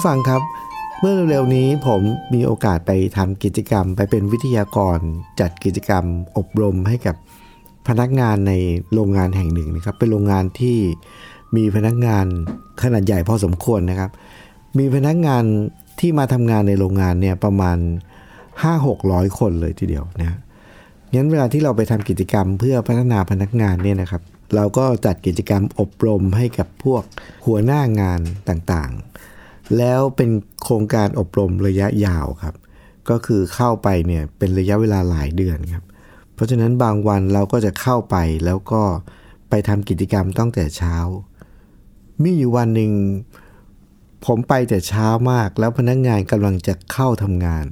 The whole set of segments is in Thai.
ผู้ฟังครับ เมื่อเร็วๆนี้ผมมีโอกาสไปทำกิจกรรม ไปเป็นวิทยากรจัดกิจกรรม อบรมให้กับพนักงานในโรงงานแห่งหนึ่งนะครับ เป็นโรงงานที่มีพนักงานขนาดใหญ่พอสมควรนะครับ มีพนักงานที่มาทำงานในโรงงานเนี่ยประมาณ 5-600 คนเลยทีเดียวนะงั้นเวลาที่เราไปทำกิจกรรมเพื่อพัฒนาพนักงานเนี่ยนะครับ เราก็จัดกิจกรรมอบรมให้กับพวกหัวหน้างานต่าง แล้วเป็นโครงการอบรมระยะยาวครับ ก็คือเข้าไปเนี่ยเป็นระยะเวลาหลายเดือนครับ เพราะฉะนั้นบางวันเราก็จะเข้าไปแล้วก็ไปทำกิจกรรมตั้งแต่เช้า มีอยู่วันหนึ่งผมไปแต่เช้ามาก แล้วพนักงานกำลังจะเข้าทำงาน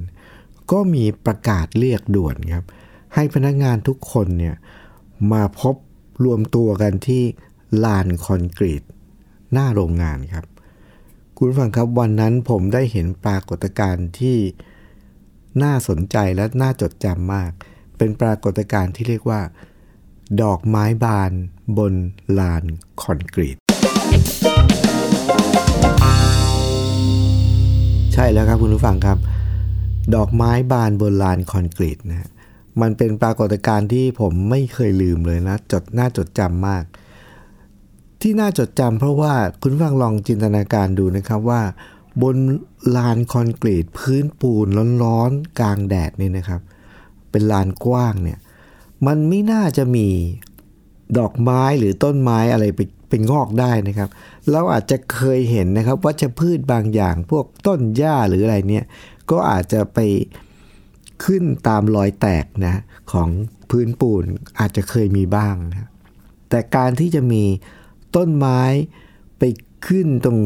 ก็มีประกาศเรียกด่วนครับ ให้พนักงานทุกคนเนี่ยมาพบรวมตัวกันที่ลานคอนกรีต หน้าโรงงานครับ คุณฟังครับวันนั้นผมได้เห็นปรากฏการณ์ที่น่าสนใจและน่าจดจำมาก เป็นปรากฏการณ์ที่เรียกว่า ดอกไม้บานบนลานคอนกรีต ใช่แล้วครับคุณผู้ฟังครับ ดอกไม้บานบนลานคอนกรีตนะฮะมันเป็นปรากฏการณ์ที่ผมไม่เคยลืมเลยนะ จดน่าจดจำมาก ที่น่าจดจำเพราะว่าคุณฟังลองจินตนาการดูนะครับว่า บนลานคอนกรีตพื้นปูนร้อนๆ กลางแดดนี่นะครับ เป็นลานกว้างเนี่ยมันไม่น่าจะมีดอกไม้หรือต้นไม้อะไรไปไปงอกได้นะครับ เราอาจจะเคยเห็นนะครับวัชพืชบางอย่างพวกต้นหญ้าหรืออะไรเนี่ยก็อาจจะไปขึ้นตามรอยแตกนะของพื้นปูนอาจจะเคยมีบ้างนะแต่การที่จะมี ต้นไม้ไปขึ้นตรง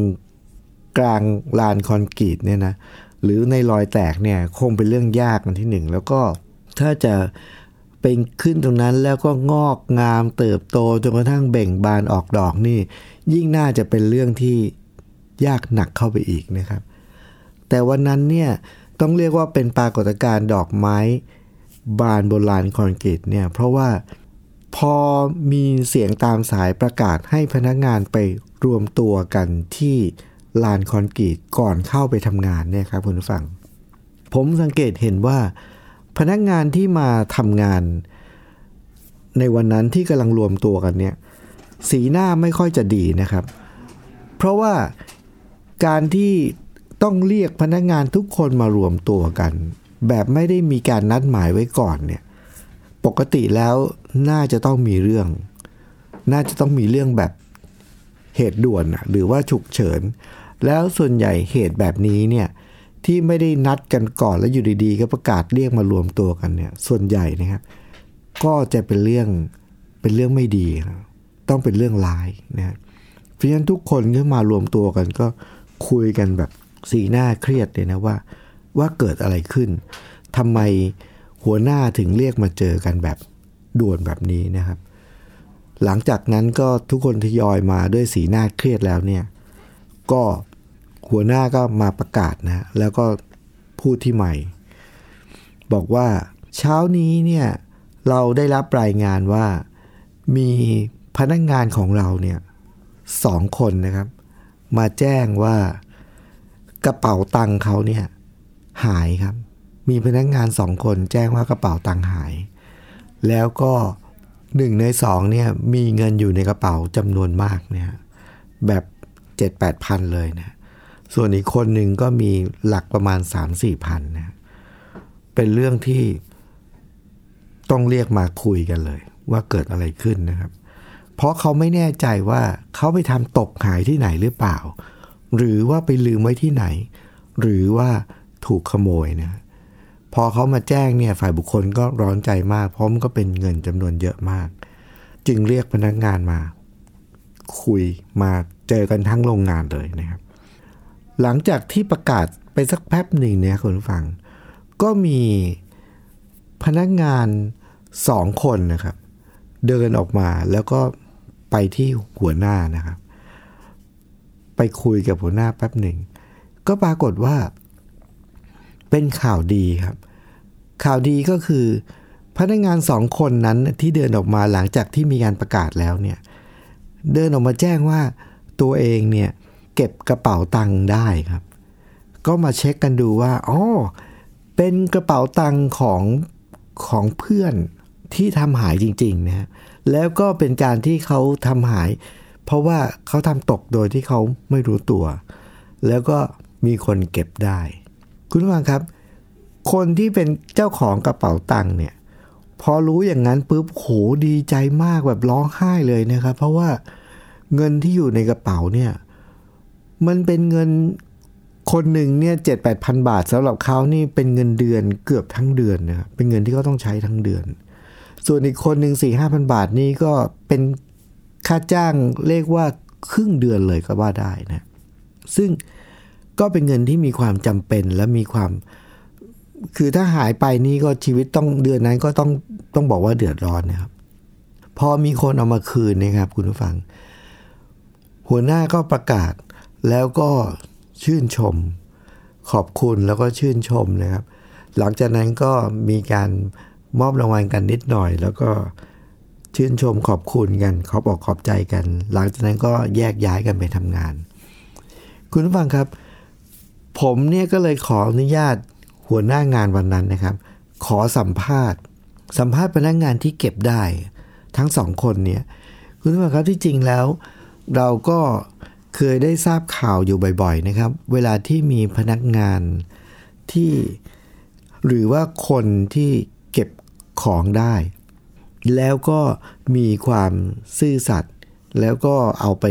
กลางลานคอนกรีตเนี่ยนะหรือในรอยแตกเนี่ยคงเป็นเรื่องยากอันที่หนึ่งแล้วก็ถ้าจะเป็นขึ้นตรงนั้นแล้วก็งอกงามเติบโตจนกระทั่งเบ่งบานออกดอกนี่ ยิ่งน่าจะเป็นเรื่องที่ยากหนักเข้าไปอีกนะครับ แต่วันนั้นเนี่ยต้องเรียกว่าเป็นปรากฏการณ์ดอกไม้บานบนลานคอนกรีตเนี่ยเพราะว่า พอมีเสียงตามสายประกาศให้พนักงานไปรวมตัวกันที่ลานคอนกรีตก่อนเข้าไปทำงานเนี่ยครับคุณผู้ฟัง ผมสังเกตเห็นว่า พนักงานที่มาทำงาน ในวันนั้นที่กำลังรวมตัวกันเนี่ย สีหน้าไม่ค่อยจะดีนะครับ เพราะว่าการที่ต้องเรียกพนักงานทุกคนมารวมตัวกัน แบบไม่ได้มีการนัดหมายไว้ก่อนเนี่ย ปกติแล้ว น่าจะต้องมีเรื่อง น่าจะต้องมีเรื่องแบบเหตุด่วนหรือว่าฉุกเฉิน แล้วส่วนใหญ่เหตุแบบนี้เนี่ยที่ไม่ได้นัดกันก่อนแล้วอยู่ดีๆ ก็ประกาศเรียกมารวมตัวกันเนี่ยส่วนใหญ่นะครับก็จะเป็นเรื่องเป็นเรื่องไม่ดีนะต้องเป็นเรื่องร้ายนะเพราะฉะนั้นทุกคนก็มารวมตัวกันก็คุยกันแบบสีหน้าเครียดเลยนะว่า ว่าเกิดอะไรขึ้นทำไมหัวหน้าถึงเรียกมาเจอกันแบบ ด่วนแบบนี้นะครับ หลังจากนั้นก็ทุกคนทยอยมาด้วยสีหน้าเครียดแล้วเนี่ย ก็หัวหน้าก็มาประกาศนะแล้วก็พูดที่ใหม่ บอกว่าเช้านี้เนี่ยเราได้รับรายงานว่ามีพนักงงานของเราเนี่ยสองคนนะครับ มาแจ้งว่ากระเป๋าตังค์เขาเนี่ยหายครับ มีพนักงงานสองคนแจ้งว่ากระเป๋าตังค์หาย แล้วก็หนึ่งในสองเนี่ยมีเงินอยู่ในกระเป๋าจำนวนมากเนี่ยแบบเจ็ดแปดพันเลยนะส่วนอีกคนหนึ่งก็มีหลักประมาณสามสี่พันนะเป็นเรื่องที่ต้องเรียกมาคุยกันเลย ว่าเกิดอะไรขึ้นนะครับ เพราะเขาไม่แน่ใจว่าเขาไปทำตกหายที่ไหนหรือเปล่า หรือว่าไปลืมไว้ที่ไหน หรือว่าถูกขโมยนะ พอเขามาแจ้งเนี่ยฝ่ายบุคคลก็ร้อนใจมากเพราะมันก็เป็นเงินจำนวนเยอะมาก จึงเรียกพนักงานมา คุยมาเจอกันทั้งโรงงานเลยนะครับ หลังจากที่ประกาศไปสักแป๊บหนึ่งเนี่ยคุณผู้ฟัง ก็มีพนักงานสองคนนะครับ เดินออกมาแล้วก็ไปที่หัวหน้านะครับ ไปคุยกับหัวหน้าแป๊บหนึ่ง ก็ปรากฏว่า เป็นข่าวดีครับ ข่าวดีก็คือ พนักงานสองคนนั้นที่เดินออกมาหลังจากที่มีการประกาศแล้วเนี่ย เดินออกมาแจ้งว่าตัวเองเนี่ยเก็บกระเป๋าตังค์ได้ครับ ก็มาเช็คกันดูว่าอ๋อเป็นกระเป๋าตังค์ของของเพื่อนที่ทำหายจริงๆนะฮะแล้วก็เป็นการที่เขาทำหาย เพราะว่าเขาทำตกโดยที่เขาไม่รู้ตัว แล้วก็มีคนเก็บได้ คุณฟังครับ คนที่เป็นเจ้าของกระเป๋าตังค์เนี่ย พอรู้อย่างนั้นปุ๊บโหดีใจมากแบบร้องไห้เลยนะครับ เพราะว่าเงินที่อยู่ในกระเป๋าเนี่ย มันเป็นเงินคนหนึ่งเนี่ยเจ็ดแปดพันบาทสำหรับเขานี่เป็นเงินเดือนเกือบทั้งเดือนนะครับเป็นเงินที่เขาต้องใช้ทั้งเดือน ส่วนอีกคนหนึ่งสี่ห้าพันบาทนี่ก็เป็นค่าจ้างเรียกว่าครึ่งเดือนเลยก็ว่าได้นะ ซึ่ง ก็เป็นเงินที่มีความจำเป็นและมีความ คือถ้าหายไปนี่ก็ชีวิตต้องเดือนนั้นก็ต้องต้องบอกว่าเดือดร้อนนะครับ พอมีคนเอามาคืนนะครับ คุณผู้ฟัง หัวหน้าก็ประกาศแล้วก็ชื่นชม ขอบคุณแล้วก็ชื่นชมนะครับ หลังจากนั้นก็มีการมอบรางวัลกันนิดหน่อย แล้วก็ชื่นชมขอบคุณกันขอบอกขอบใจกัน หลังจากนั้นก็แยกย้ายกันไปทำงาน คุณผู้ฟังครับ ผมเนี่ยก็เลยขออนุญาตหัวหน้างานวันนั้นนะครับ ขอสัมภาษณ์ สัมภาษณ์พนักงานที่เก็บได้ ทั้งสองคนเนี่ยคุณผู้ฟังครับที่จริงแล้ว เราก็เคยได้ทราบข่าวอยู่บ่อยๆนะครับ เวลาที่มีพนักงานที่หรือว่าคนที่เก็บของได้ แล้วก็มีความซื่อสัตย์แล้วก็เอาไป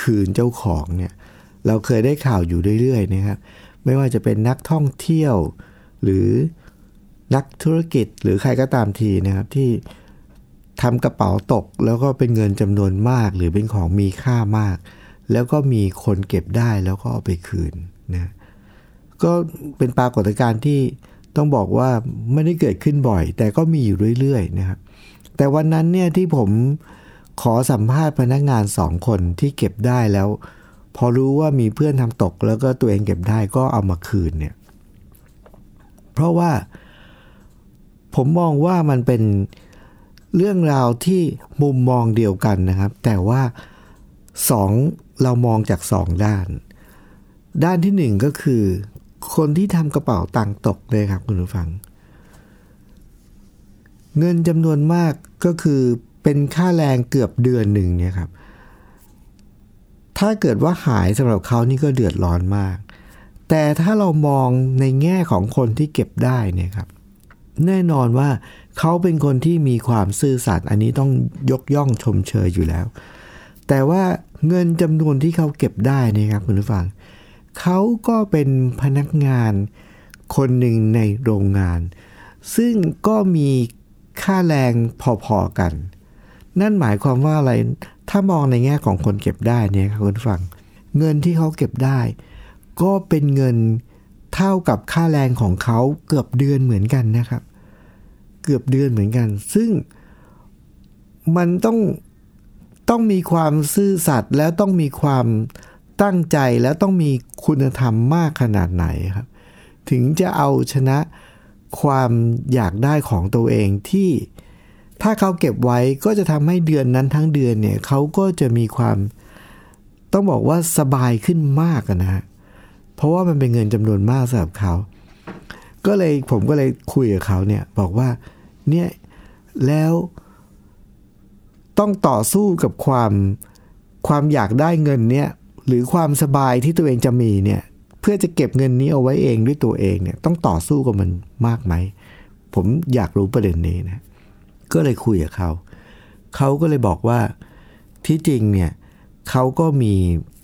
คืนเจ้าของเนี่ย เราเคยได้ข่าวอยู่เรื่อยๆนะครับไม่ว่าจะเป็นนักท่องเที่ยว หรือนักธุรกิจหรือใครก็ตามทีนะครับที่ทำกระเป๋าตกแล้วก็เป็นเงินจำนวนมาก หรือเป็นของมีค่ามาก แล้วก็มีคนเก็บได้แล้วก็เอาไปคืนนะก็เป็นปรากฏการณ์ที่ต้องบอกว่าไม่ได้เกิดขึ้นบ่อย แต่ก็มีอยู่เรื่อยๆนะครับแต่วันนั้นเนี่ยที่ผมขอสัมภาษณ์พนักงานสองคนที่เก็บได้แล้ว พอรู้ว่ามีเพื่อนทำตกแล้วก็ตัวเองเก็บได้ก็เอามาคืนเนี่ยเพราะว่าผมมองว่ามันเป็นเรื่องราวที่มุมมองเดียวกันนะครับ แต่ว่าสองเรามองจากสองด้าน ด้านที่หนึ่งก็คือ คนที่ทำกระเป๋าตังตกเลยครับคุณผู้ฟัง เงินจำนวนมากก็คือเป็นค่าแรงเกือบเดือนหนึ่งเนี่ยครับ ถ้าเกิดว่าหายสำหรับเขานี่ก็เดือดร้อนมาก แต่ถ้าเรามองในแง่ของคนที่เก็บได้เนี่ยครับ แน่นอนว่าเขาเป็นคนที่มีความซื่อสัตย์อันนี้ต้องยกย่องชมเชยอยู่แล้ว แต่ว่าเงินจำนวนที่เขาเก็บได้นี่ครับคุณผู้ฟังเขาก็เป็นพนักงานคนหนึ่งในโรงงาน ซึ่งก็มีค่าแรงพอๆกัน นั่นหมายความว่าอะไร ถ้ามองในแง่ของคนเก็บได้เนี่ยครับคุณฟัง เงินที่เขาเก็บได้ ก็เป็นเงินเท่ากับค่าแรงของเขาเกือบเดือนเหมือนกันนะครับ เกือบเดือนเหมือนกัน ซึ่งมันต้องต้องมีความซื่อสัตย์แล้วต้องมีความตั้งใจแล้วต้องมีคุณธรรมมากขนาดไหนครับ ถึงจะเอาชนะความอยากได้ของตัวเองที่ ถ้าเขาเก็บไว้ก็จะทำให้เดือนนั้นทั้งเดือนเนี่ยเขาก็จะมีความต้องบอกว่าสบายขึ้นมากนะฮะเพราะว่ามันเป็นเงินจำนวนมากสำหรับเขา ก็เลยผมก็เลยคุยกับเขาเนี่ยบอกว่าเนี่ยแล้วต้องต่อสู้กับความความอยากได้เงินเนี่ยหรือความสบายที่ตัวเองจะมีเนี่ยเพื่อจะเก็บเงินนี้เอาไว้เองด้วยตัวเองเนี่ยต้องต่อสู้กับมันมากไหม ผมอยากรู้ประเด็นนี้นะ ก็เลยคุยกับเขา เขาก็เลยบอกว่าที่จริงเนี่ยเขาก็มี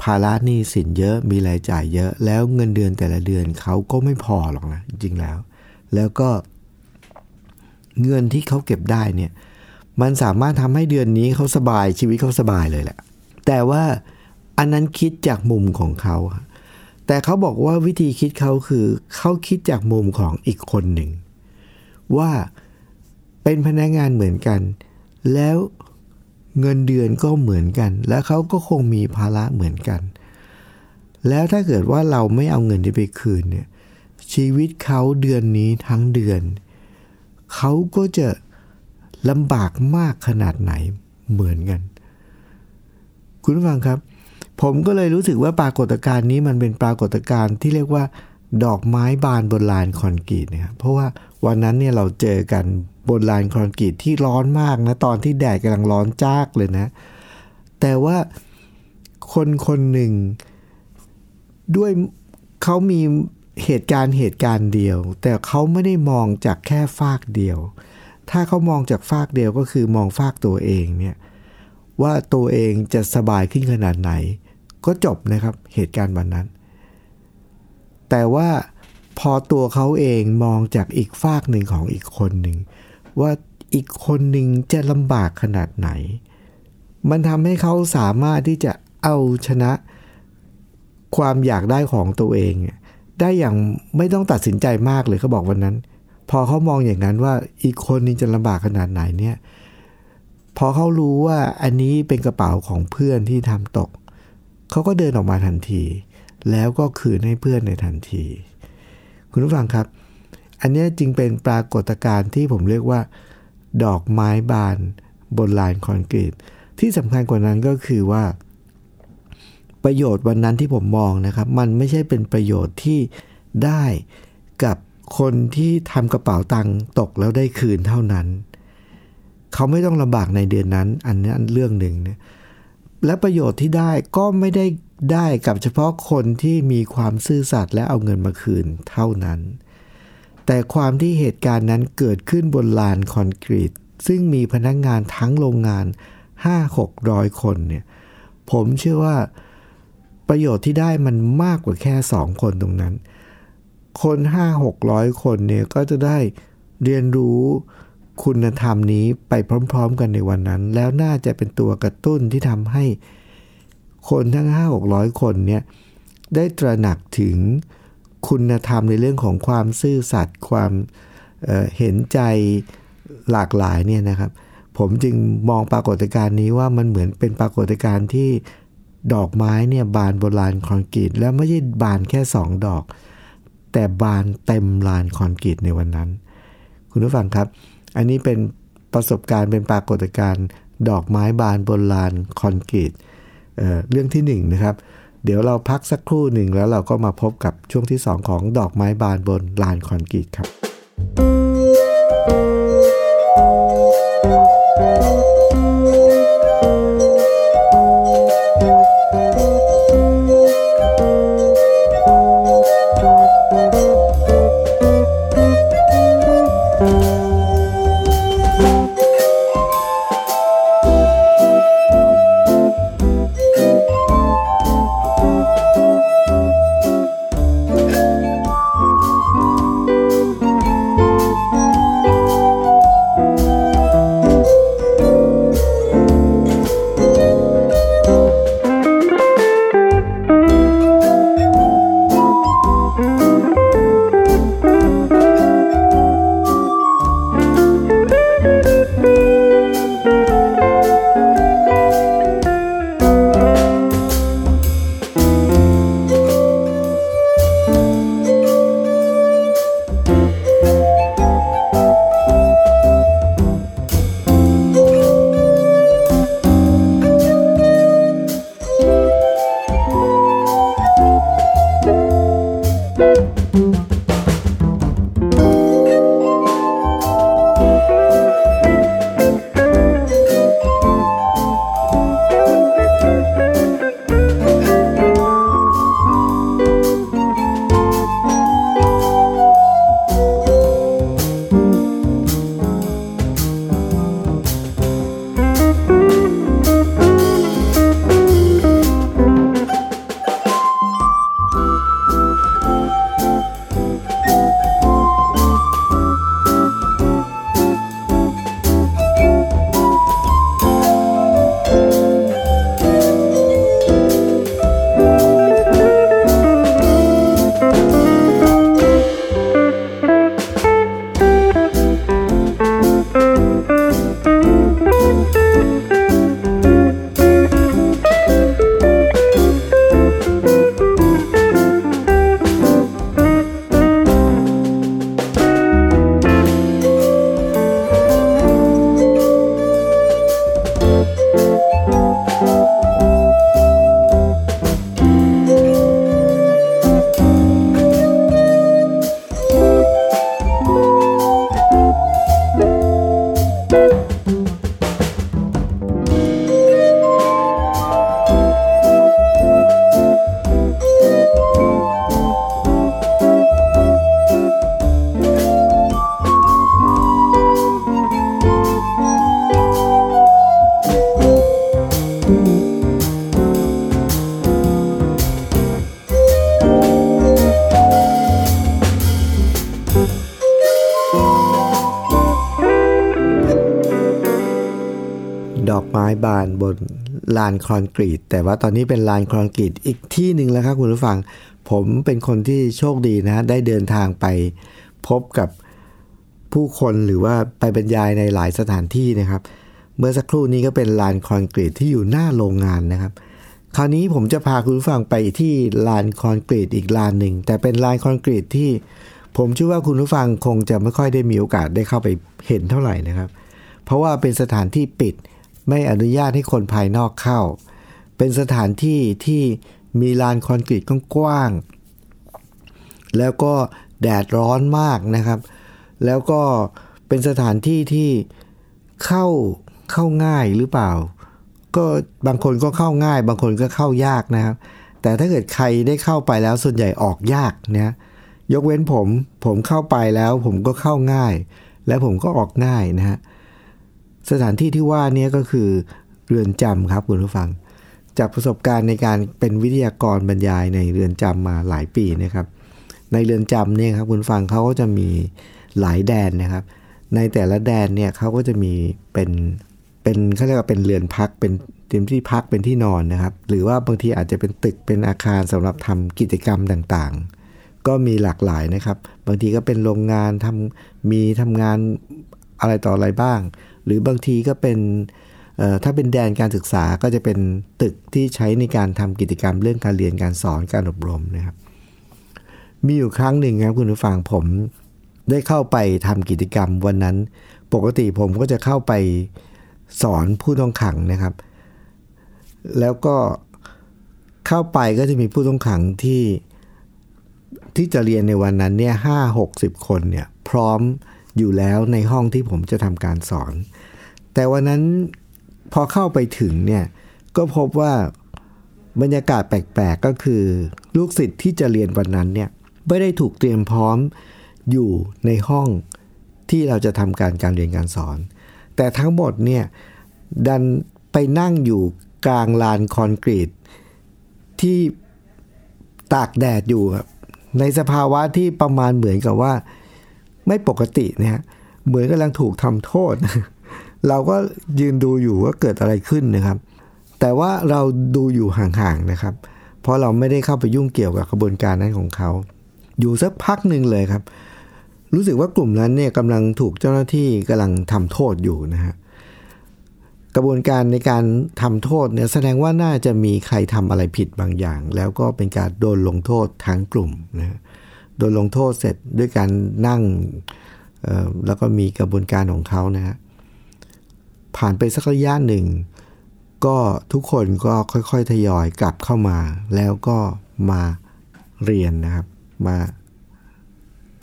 ภาระหนี้สินเยอะมีรายจ่ายเยอะ แล้วเงินเดือนแต่ละเดือนเขาก็ไม่พอหรอกนะจริงแล้ว แล้วก็เงินที่เขาเก็บได้เนี่ยมันสามารถทำให้เดือนนี้เขาสบายชีวิตเขาสบายเลยแหละ แต่ว่าอันนั้นคิดจากมุมของเขา แต่เขาบอกว่าวิธีคิดเขาคือเขาคิดจากมุมของอีกคนหนึ่ง ว่า เป็นพนักงานเหมือนกัน แล้วเงินเดือนก็เหมือนกัน แล้วเขาก็คงมีภาระเหมือนกัน แล้วถ้าเกิดว่าเราไม่เอาเงินที่ไปคืนเนี่ยชีวิตเขาเดือนนี้ทั้งเดือน เขาก็จะลำบากมากขนาดไหนเหมือนกัน คุณผู้ฟังครับ ผมก็เลยรู้สึกว่าปรากฏการณ์นี้มันเป็นปรากฏการณ์ที่เรียกว่า ดอกไม้บานบนลานคอนกรีตนะครับเพราะว่าวันนั้นเนี่ยเราเจอกัน บนลานคอนกรีตที่ร้อนมากนะ ตอนที่แดดกำลังร้อนจ้ากเลยนะ แต่ว่าคนคนหนึ่ง ด้วยเขามีเหตุการณ์เหตุการณ์เดียว แต่เขาไม่ได้มองจากแค่ฟากเดียว ถ้าเขามองจากฟากเดียวก็คือมองฟากตัวเองเนี่ยว่าตัวเองจะสบายขึ้นขนาดไหน ก็จบนะครับเหตุการณ์วันนั้น แต่ว่าพอตัวเขาเองมองจากอีกฟากหนึ่งของอีกคนหนึ่ง ว่าอีกคนหนึ่งจะลำบากขนาดไหน มันทำให้เขาสามารถที่จะเอาชนะความอยากได้ของตัวเอง ได้อย่างไม่ต้องตัดสินใจมากเลยเขาบอกวันนั้น พอเขามองอย่างนั้นว่าอีกคนนึงจะลำบากขนาดไหนเนี่ย พอเขารู้ว่าอันนี้เป็นกระเป๋าของเพื่อนที่ทำตก เขาก็เดินออกมาทันที แล้วก็คืนให้เพื่อนในทันที คุณผู้ฟังครับ อันนี้จึงเป็นปรากฏการณ์ที่ผมเรียกว่า ดอกไม้บานบนลานคอนกรีต ที่สำคัญกว่านั้นก็คือว่า ประโยชน์วันนั้นที่ผมมองนะครับ มันไม่ใช่เป็นประโยชน์ที่ได้กับคนที่ทำกระเป๋าตังค์ตกแล้วได้คืนเท่านั้น เขาไม่ต้องลำบากในเดือนนั้น อันนี้เรื่องหนึ่งนะและประโยชน์ที่ได้ก็ไม่ได้ได้กับเฉพาะคนที่มีความซื่อสัตย์และเอาเงินมาคืนเท่านั้น แต่ความที่เหตุการณ์นั้นเกิดขึ้นบนลานคอนกรีต ซึ่งมีพนักงงานทั้งโรงงาน 5-600 คนเนี่ย ผมเชื่อว่าประโยชน์ที่ได้มันมากกว่าแค่สองคนตรงนั้น คนห้าหกร้อยคนเนี่ยก็จะได้เรียนรู้คุณธรรมนี้ไปพร้อม ๆ กันในวันนั้น แล้วน่าจะเป็นตัวกระตุ้นที่ทำให้คนทั้งห้าหกร้อยคนเนี่ยได้ตระหนักถึง คุณธรรมในเรื่องของความซื่อสัตย์ความเเห็นใจหลากหลายเนี่ยนะครับ ผมจึงมองปรากฏการณ์นี้ว่ามันเหมือนเป็นปรากฏการณ์ที่ดอกไม้เนี่ยบานบนลานคอนกรีตแล้วไม่ใช่บานแค่สองดอก แต่บานเต็มลานคอนกรีตในวันนั้น คุณผู้ฟังครับ อันนี้เป็นประสบการณ์เป็นปรากฏการณ์ดอกไม้บานบนลานคอนกรีตเเรื่องที่1นนะครับ เดี๋ยวเราพักสักครู่หนึ่งแล้วเราก็มาพบกับช่วงที่ 2 ของดอกไม้บานบนลานคอนกรีตครับ ลานคอนกรีต แต่ว่าตอนนี้เป็นลานคอนกรีตอีกที่หนึ่งแล้วครับคุณผู้ฟัง ผมเป็นคนที่โชคดีนะได้เดินทางไปพบกับผู้คนหรือว่าไปบรรยายในหลายสถานที่นะครับ เมื่อสักครู่นี้ก็เป็นลานคอนกรีตที่อยู่หน้าโรงงานนะครับ คราวนี้ผมจะพาคุณผู้ฟังไปที่ลานคอนกรีตอีกลานหนึ่งแต่เป็นลานคอนกรีตที่ ผมเชื่อว่าคุณผู้ฟังคงจะไม่ค่อยได้มีโอกาสได้เข้าไปเห็นเท่าไหร่นะครับ เพราะว่าเป็นสถานที่ปิด ไม่อนุญาตให้คนภายนอกเข้า เป็นสถานที่ที่มีลานคอนกรีตกว้างๆแล้วก็แดดร้อนมากนะครับ แล้วก็เป็นสถานที่ที่เข้าเข้าง่ายหรือเปล่า ก็บางคนก็เข้าง่าย บางคนก็เข้ายากนะครับ แต่ถ้าเกิดใครได้เข้าไปแล้วส่วนใหญ่ออกยากนะยกเว้นผม ผมเข้าไปแล้วผมก็เข้าง่าย และผมก็ออกง่ายนะฮะ สถานที่ที่ว่านี้ก็คือเรือนจำครับคุณผู้ฟัง จากประสบการณ์ในการเป็นวิทยากรบรรยายในเรือนจำมาหลายปีนะครับ ในเรือนจำเนี่ยครับคุณฟังเขาก็จะมีหลายแดนนะครับ ในแต่ละแดนเนี่ยเขาก็จะมีเป็นเป็นเขาเรียกว่าเป็นเรือนพักเป็นเต็มที่พักเป็นที่นอนนะครับ หรือว่าบางทีอาจจะเป็นตึกเป็นอาคารสำหรับทำกิจกรรมต่างๆ ก็มีหลากหลายนะครับ บางทีก็เป็นโรงงานทำมีทำงานอะไรต่ออะไรบ้าง หรือบางทีก็เป็นถ้าเป็นแดนการศึกษาก็จะเป็นตึกที่ใช้ในการทำกิจกรรมเรื่องการเรียนการสอนการอบรมนะครับ มีอยู่ครั้งหนึ่งครับคุณผู้ฟังผมได้เข้าไปทำกิจกรรมวันนั้น ปกติผมก็จะเข้าไปสอนผู้ต้องขังนะครับ แล้วก็เข้าไปก็จะมีผู้ต้องขังที่ที่จะเรียนในวันนั้นเนี่ยห้าหกสิบคนเนี่ยพร้อมอยู่แล้วในห้องที่ผมจะทำการสอน แต่วันนั้นพอเข้าไปถึงเนี่ยก็พบว่าบรรยากาศแปลกๆก็คือ ลูกศิษย์ที่จะเรียนวันนั้นเนี่ยไม่ได้ถูกเตรียมพร้อมอยู่ในห้องที่เราจะทำการการเรียนการสอน แต่ทั้งหมดเนี่ยดันไปนั่งอยู่กลางลานคอนกรีต ที่ตากแดดอยู่ครับในสภาวะที่ประมาณเหมือนกับว่า ไม่ปกตินะฮะเหมือนกำลังถูกทำโทษ เราก็ยืนดูอยู่ว่าเกิดอะไรขึ้นนะครับ แต่ว่าเราดูอยู่ห่างๆนะครับ เพราะเราไม่ได้เข้าไปยุ่งเกี่ยวกับกระบวนการนั้นของเขา อยู่สักพักหนึ่งเลยครับ รู้สึกว่ากลุ่มนั้นเนี่ยกำลังถูกเจ้าหน้าที่กำลังทำโทษอยู่นะฮะกระบวนการในการทำโทษเนี่ยแสดงว่าน่าจะมีใครทำอะไรผิดบางอย่าง แล้วก็เป็นการโดนลงโทษทั้งกลุ่มนะโดนลงโทษเสร็จด้วยการนั่งแล้วก็มีกระบวนการของเขานะฮะ ผ่านไปสักระยะหนึ่ง ก็ทุกคนก็ค่อยๆ ทยอยกลับเข้ามา แล้วก็มาเรียนนะครับ มา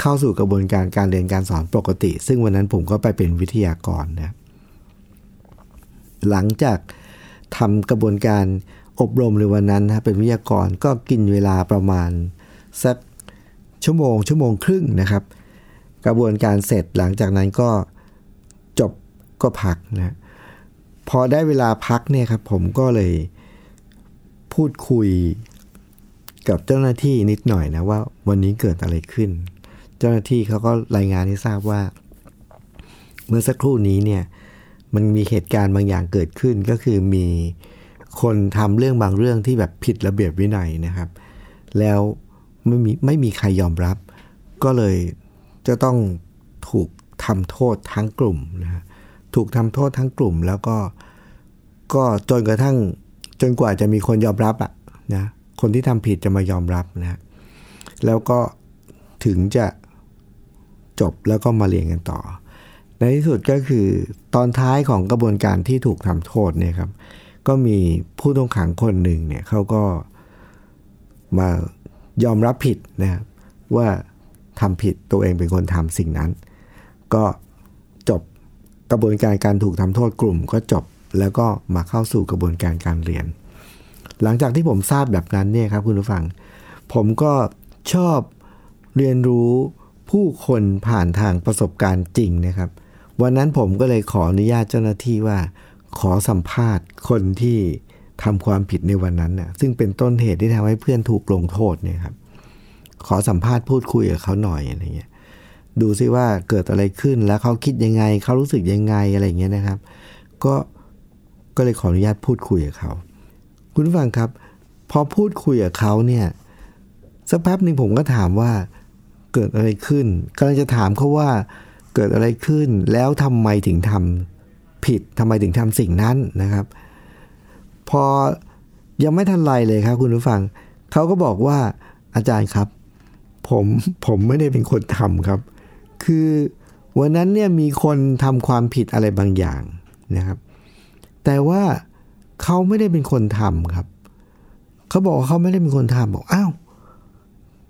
เข้าสู่กระบวนการการเรียนการสอนปกติ ซึ่งวันนั้นผมก็ไปเป็นวิทยากรนะหลังจากทำกระบวนการอบรมในวันนั้นนะเป็นวิทยากรก็กินเวลาประมาณสักชั่วโมงชั่วโมงครึ่งนะครับ กระบวนการเสร็จหลังจากนั้นก็ ก็พักนะ พอได้เวลาพักเนี่ยครับผมก็เลยพูดคุยกับเจ้าหน้าที่นิดหน่อยนะว่าวันนี้เกิดอะไรขึ้น เจ้าหน้าที่เขาก็รายงานให้ทราบว่า เมื่อสักครู่นี้เนี่ยมันมีเหตุการณ์บางอย่างเกิดขึ้นก็คือมีคนทำเรื่องบางเรื่องที่แบบผิดระเบียบวินัยนะครับ แล้วไม่มีไม่มีใครยอมรับ ก็เลยจะต้องถูกทำโทษทั้งกลุ่มนะ ถูกทำโทษทั้งกลุ่ม แล้วก็ก็จนกระทั่งจนกว่าจะมีคนยอมรับอะนะคนที่ทำผิดจะมายอมรับนะแล้วก็ถึงจะจบแล้วก็มาเรียนกันต่อ ในที่สุดก็คือตอนท้ายของกระบวนการที่ถูกทำโทษเนี่ยครับ ก็มีผู้ต้องขังคนหนึ่งเนี่ยเขาก็มายอมรับผิดนะครับว่าทำผิดตัวเองเป็นคนทำสิ่งนั้น ก็ กระบวนการการถูกทำโทษกลุ่มก็จบ แล้วก็มาเข้าสู่กระบวนการการเรียน หลังจากที่ผมทราบแบบนั้นเนี่ยครับคุณผู้ฟัง ผมก็ชอบเรียนรู้ผู้คนผ่านทางประสบการณ์จริงนะครับ วันนั้นผมก็เลยขออนุญาตเจ้าหน้าที่ว่า ขอสัมภาษณ์คนที่ทำความผิดในวันนั้นนะ่ะซึ่งเป็นต้นเหตุที่ทำให้เพื่อนถูกลงโทษเนี่ยครับ ขอสัมภาษณ์พูดคุยกับเขาหน่อยอะไรเงี้ย ดูซิว่าเกิดอะไรขึ้นแล้วเขาคิดยังไง เขารู้สึกยังไงอะไรเงี้ยนะครับ ก็ก็เลยขออนุญาตพูดคุยกับเขา คุณผู้ฟังครับ พอพูดคุยกับเขาเนี่ยสักแป๊บหนึ่งผมก็ถามว่าเกิดอะไรขึ้นกำลังจะถามเขาว่าเกิดอะไรขึ้น แล้วทำไมถึงทำผิดทำไมถึงทำสิ่งนั้นนะครับ พอยังไม่ทันไรเลยครับ คุณผู้ฟังเขาก็บอกว่าอาจารย์ครับ ผมผมไม่ได้เป็นคนทำครับ คือวันนั้นเนี่ยมีคนทำความผิดอะไรบางอย่างนะครับ แต่ว่าเขาไม่ได้เป็นคนทำครับ เขาบอกว่าเขาไม่ได้เป็นคนทำบอกอ้าว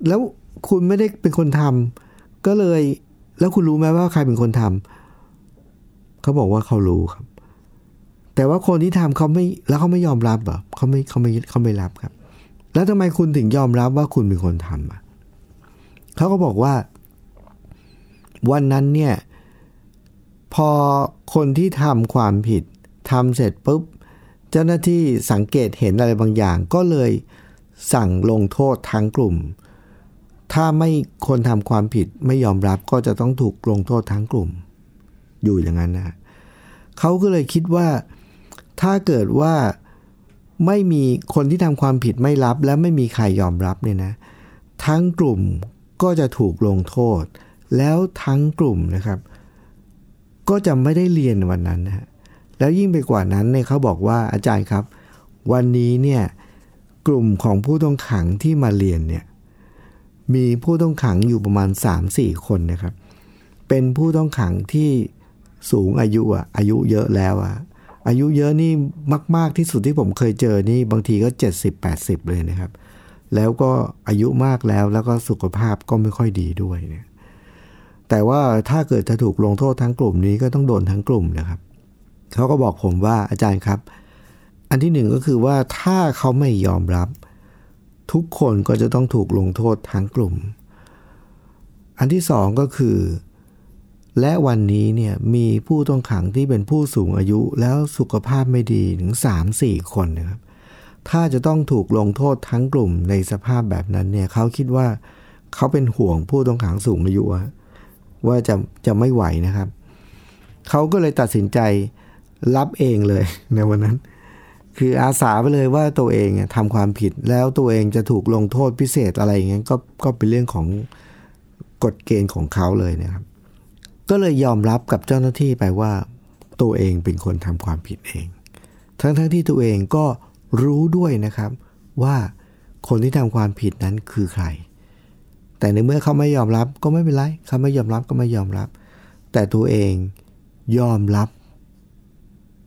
แล้วคุณไม่ได้เป็นคนทำก็เลย แล้วคุณรู้ไหมว่าใครเป็นคนทำเขาบอกว่าเขารู้ครับ แต่ว่าคนที่ทำเขาไม่แล้วเขาไม่ยอมรับเหรอเขาไม่เขาไม่เขาไม่รับครับ แล้วทำไมคุณถึงยอมรับว่าคุณเป็นคนทำอะเขาก็บอกว่า วันนั้นเนี่ย พอคนที่ทำความผิดทำเสร็จปุ๊บ เจ้าหน้าที่สังเกตเห็นอะไรบางอย่าง ก็เลยสั่งลงโทษทั้งกลุ่ม ถ้าไม่คนทำความผิดไม่ยอมรับก็จะต้องถูกลงโทษทั้งกลุ่ม อยู่อย่างนั้นนะเขาก็เลยคิดว่าถ้าเกิดว่าไม่มีคนที่ทำความผิดไม่รับ และไม่มีใครยอมรับเนี่ยนะ ทั้งกลุ่มก็จะถูกลงโทษ แล้วทั้งกลุ่มนะครับ ก็จะไม่ได้เรียนวันนั้นนะฮะแล้วยิ่งไปกว่านั้นเนี่ยเขาบอกว่าอาจารย์ครับ วันนี้เนี่ยกลุ่มของผู้ต้องขังที่มาเรียนเนี่ยมีผู้ต้องขังอยู่ประมาณ 3-4 คนนะครับ เป็นผู้ต้องขังที่สูงอายุอะอายุเยอะแล้วอะอายุเยอะนี่มาก ๆ ที่สุดที่ผมเคยเจอนี่บางทีก็ 70-80 เลยนะครับ แล้วก็อายุมากแล้วแล้วก็สุขภาพก็ไม่ค่อยดีด้วยเนี่ย แต่ว่าถ้าเกิดจะถูกลงโทษทั้งกลุ่มนี้ก็ต้องโดนทั้งกลุ่มนะครับ เขาก็บอกผมว่าอาจารย์ครับ อันที่หนึ่งก็คือว่าถ้าเขาไม่ยอมรับ ทุกคนก็จะต้องถูกลงโทษทั้งกลุ่ม อันที่สองก็คือ และวันนี้เนี่ยมีผู้ต้องขังที่เป็นผู้สูงอายุแล้วสุขภาพไม่ดีถึง 3-4 คนนะครับ ถ้าจะต้องถูกลงโทษทั้งกลุ่มในสภาพแบบนั้นเนี่ยเขาคิดว่าเขาเป็นห่วงผู้ต้องขังสูงอายุ ว่าจะจะไม่ไหวนะครับ เขาก็เลยตัดสินใจรับเองเลยในวันนั้น คืออาสาไปเลยว่าตัวเองทำความผิดแล้วตัวเองจะถูกลงโทษพิเศษอะไรอย่างเงี้ยก็ก็เป็นเรื่องของกฎเกณฑ์ของเขาเลยนะครับ ก็เลยยอมรับกับเจ้าหน้าที่ไปว่าตัวเองเป็นคนทำความผิดเอง ทั้งทั้งที่ตัวเองก็รู้ด้วยนะครับว่าคนที่ทำความผิดนั้นคือใคร แต่ในเมื่อเขาไม่ยอมรับก็ไม่เป็นไรเขาไม่ยอมรับก็ไม่ยอมรับ แต่ตัวเองยอมรับ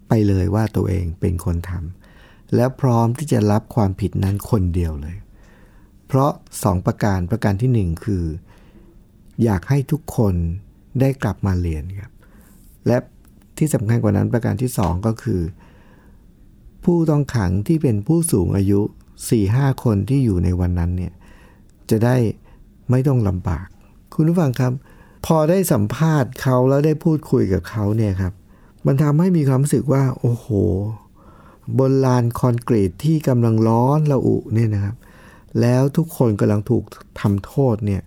ไปเลยว่าตัวเองเป็นคนทำและพร้อมที่จะรับความผิดนั้นคนเดียวเลย เพราะสองประการประการที่หนึ่งคือ อยากให้ทุกคนได้กลับมาเรียนครับ และที่สำคัญกว่านั้นประการที่สองก็คือ ผู้ต้องขังที่เป็นผู้สูงอายุ4-5คนที่อยู่ในวันนั้นเนี่ยจะได้ ไม่ต้องลำบาก คุณผู้ฟังครับ พอได้สัมภาษณ์เขาแล้วได้พูดคุยกับเขาเนี่ยครับ มันทำให้มีความรู้สึกว่า โอ้โห บนลานคอนกรีตที่กำลังร้อนระอุเนี่ยนะครับ แล้วทุกคนกำลังถูกทำโทษเนี่ย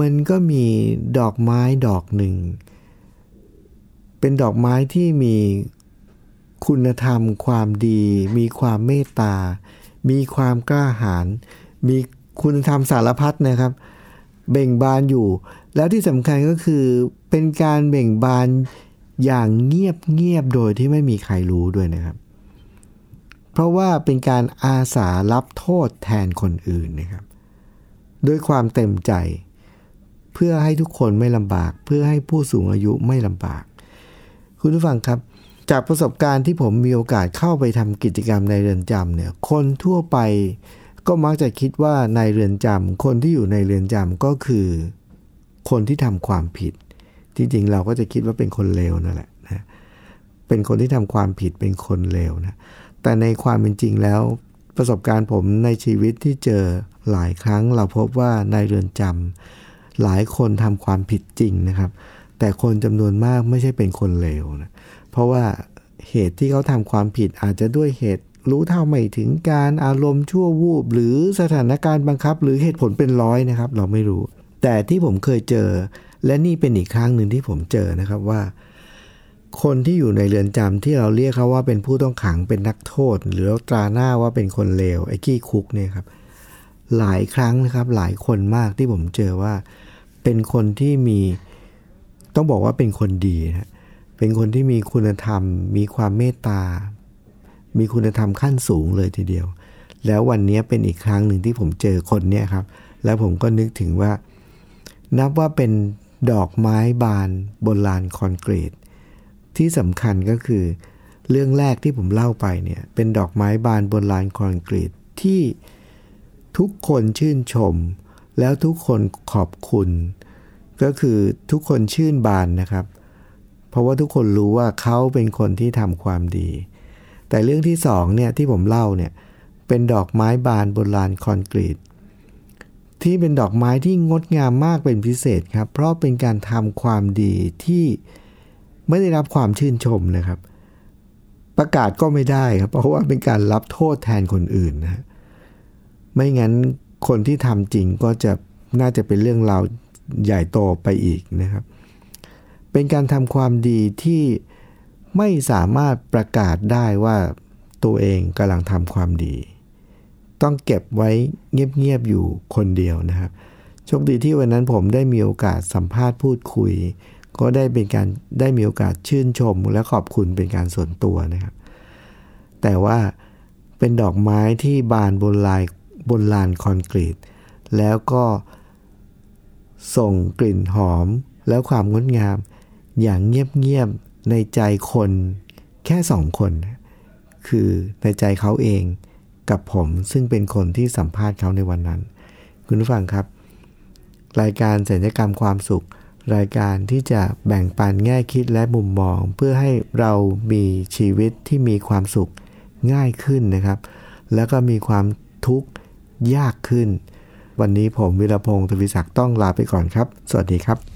มันก็มีดอกไม้ดอกหนึ่ง เป็นดอกไม้ที่มีคุณธรรม ความดี มีความเมตตา มีความกล้าหาญมี คุณธรรมสารพัดนะครับ เบ่งบานอยู่ แล้วที่สำคัญก็คือเป็นการเบ่งบานอย่างเงียบเงียบโดยที่ไม่มีใครรู้ด้วยนะครับ เพราะว่าเป็นการอาสารับโทษแทนคนอื่นนะครับ ด้วยความเต็มใจ เพื่อให้ทุกคนไม่ลำบาก เพื่อให้ผู้สูงอายุไม่ลำบาก คุณผู้ฟังครับ จากประสบการณ์ที่ผมมีโอกาสเข้าไปทำกิจกรรมในเรือนจำเนี่ย คนทั่วไป ก็มักจะคิดว่าในเรือนจำคนที่อยู่ในเรือนจำก็คือ คนที่ทำความผิด จริงๆ เราก็จะคิดว่าเป็นคนเลวนั่นแหละนะเป็นคนที่ทำความผิดเป็นคนเลวนะแต่ในความเป็นจริงแล้ว ประสบการณ์ผมในชีวิตที่เจอหลายครั้ง เราพบว่าในเรือนจำหลายคนทำความผิดจริงนะครับ แต่คนจำนวนมากไม่ใช่เป็นคนเลวนะเพราะว่าเหตุที่เขาทำความผิดอาจจะด้วยเหตุ รู้เท่าไม่ถึงการอารมณ์ชั่ววูบ หรือสถานการณ์บังคับ หรือเหตุผลเป็นร้อยนะครับ เราไม่รู้ แต่ที่ผมเคยเจอ และนี่เป็นอีกครั้งหนึ่งที่ผมเจอนะครับว่า คนที่อยู่ในเรือนจำที่เราเรียกเขาว่าเป็นผู้ต้องขังเป็นนักโทษ หรือตราหน้าว่าเป็นคนเลวไอ้ขี้คุกเนี่ยครับหลายครั้งนะครับหลายคนมากที่ผมเจอว่า เป็นคนที่มีต้องบอกว่าเป็นคนดีนะเป็นคนที่มีคุณธรรม มีความเมตตา มีคุณธรรมขั้นสูงเลยทีเดียว แล้ววันนี้เป็นอีกครั้งหนึ่งที่ผมเจอคนเนี่ยครับ แล้วผมก็นึกถึงว่า นับว่าเป็นดอกไม้บานบนลานคอนกรีตที่สำคัญก็คือ เรื่องแรกที่ผมเล่าไปเนี่ยเป็นดอกไม้บานบนลานคอนกรีตที่ทุกคนชื่นชม แล้วทุกคนขอบคุณ ก็คือทุกคนชื่นบานนะครับ เพราะว่าทุกคนรู้ว่าเขาเป็นคนที่ทำความดี แต่เรื่องที่สองเนี่ยที่ผมเล่าเนี่ยเป็นดอกไม้บานบนลานคอนกรีต ที่เป็นดอกไม้ที่งดงามมากเป็นพิเศษครับ เพราะเป็นการทำความดีที่ไม่ได้รับความชื่นชมนะครับ ประกาศก็ไม่ได้ครับ เพราะว่าเป็นการรับโทษแทนคนอื่นนะไม่งั้นคนที่ทำจริงก็จะน่าจะเป็นเรื่องราวใหญ่โตไปอีกนะครับ เป็นการทำความดีที่ ไม่สามารถประกาศได้ว่าตัวเองกำลังทำความดี ต้องเก็บไว้เงียบๆอยู่คนเดียวนะครับโชคดีที่วันนั้นผมได้มีโอกาสสัมภาษณ์พูดคุย ก็ได้เป็นการได้มีโอกาสชื่นชมและขอบคุณเป็นการส่วนตัวนะครับ แต่ว่าเป็นดอกไม้ที่บานบนลายบนลานคอนกรีต แล้วก็ส่งกลิ่นหอมแล้วความงดงาม อย่างเงียบๆ ในใจคนแค่สองคน คือในใจเขาเองกับผมซึ่งเป็นคนที่สัมภาษณ์เขาในวันนั้น คุณผู้ฟังครับ รายการสัญญกรรมความสุข รายการที่จะแบ่งปันแง่คิดและมุมมอง เพื่อให้เรามีชีวิตที่มีความสุขง่ายขึ้นนะครับ แล้วก็มีความทุกข์ยากขึ้น วันนี้ผมวิรพงศ์ทวิศักดิ์ต้องลาไปก่อนครับ สวัสดีครับ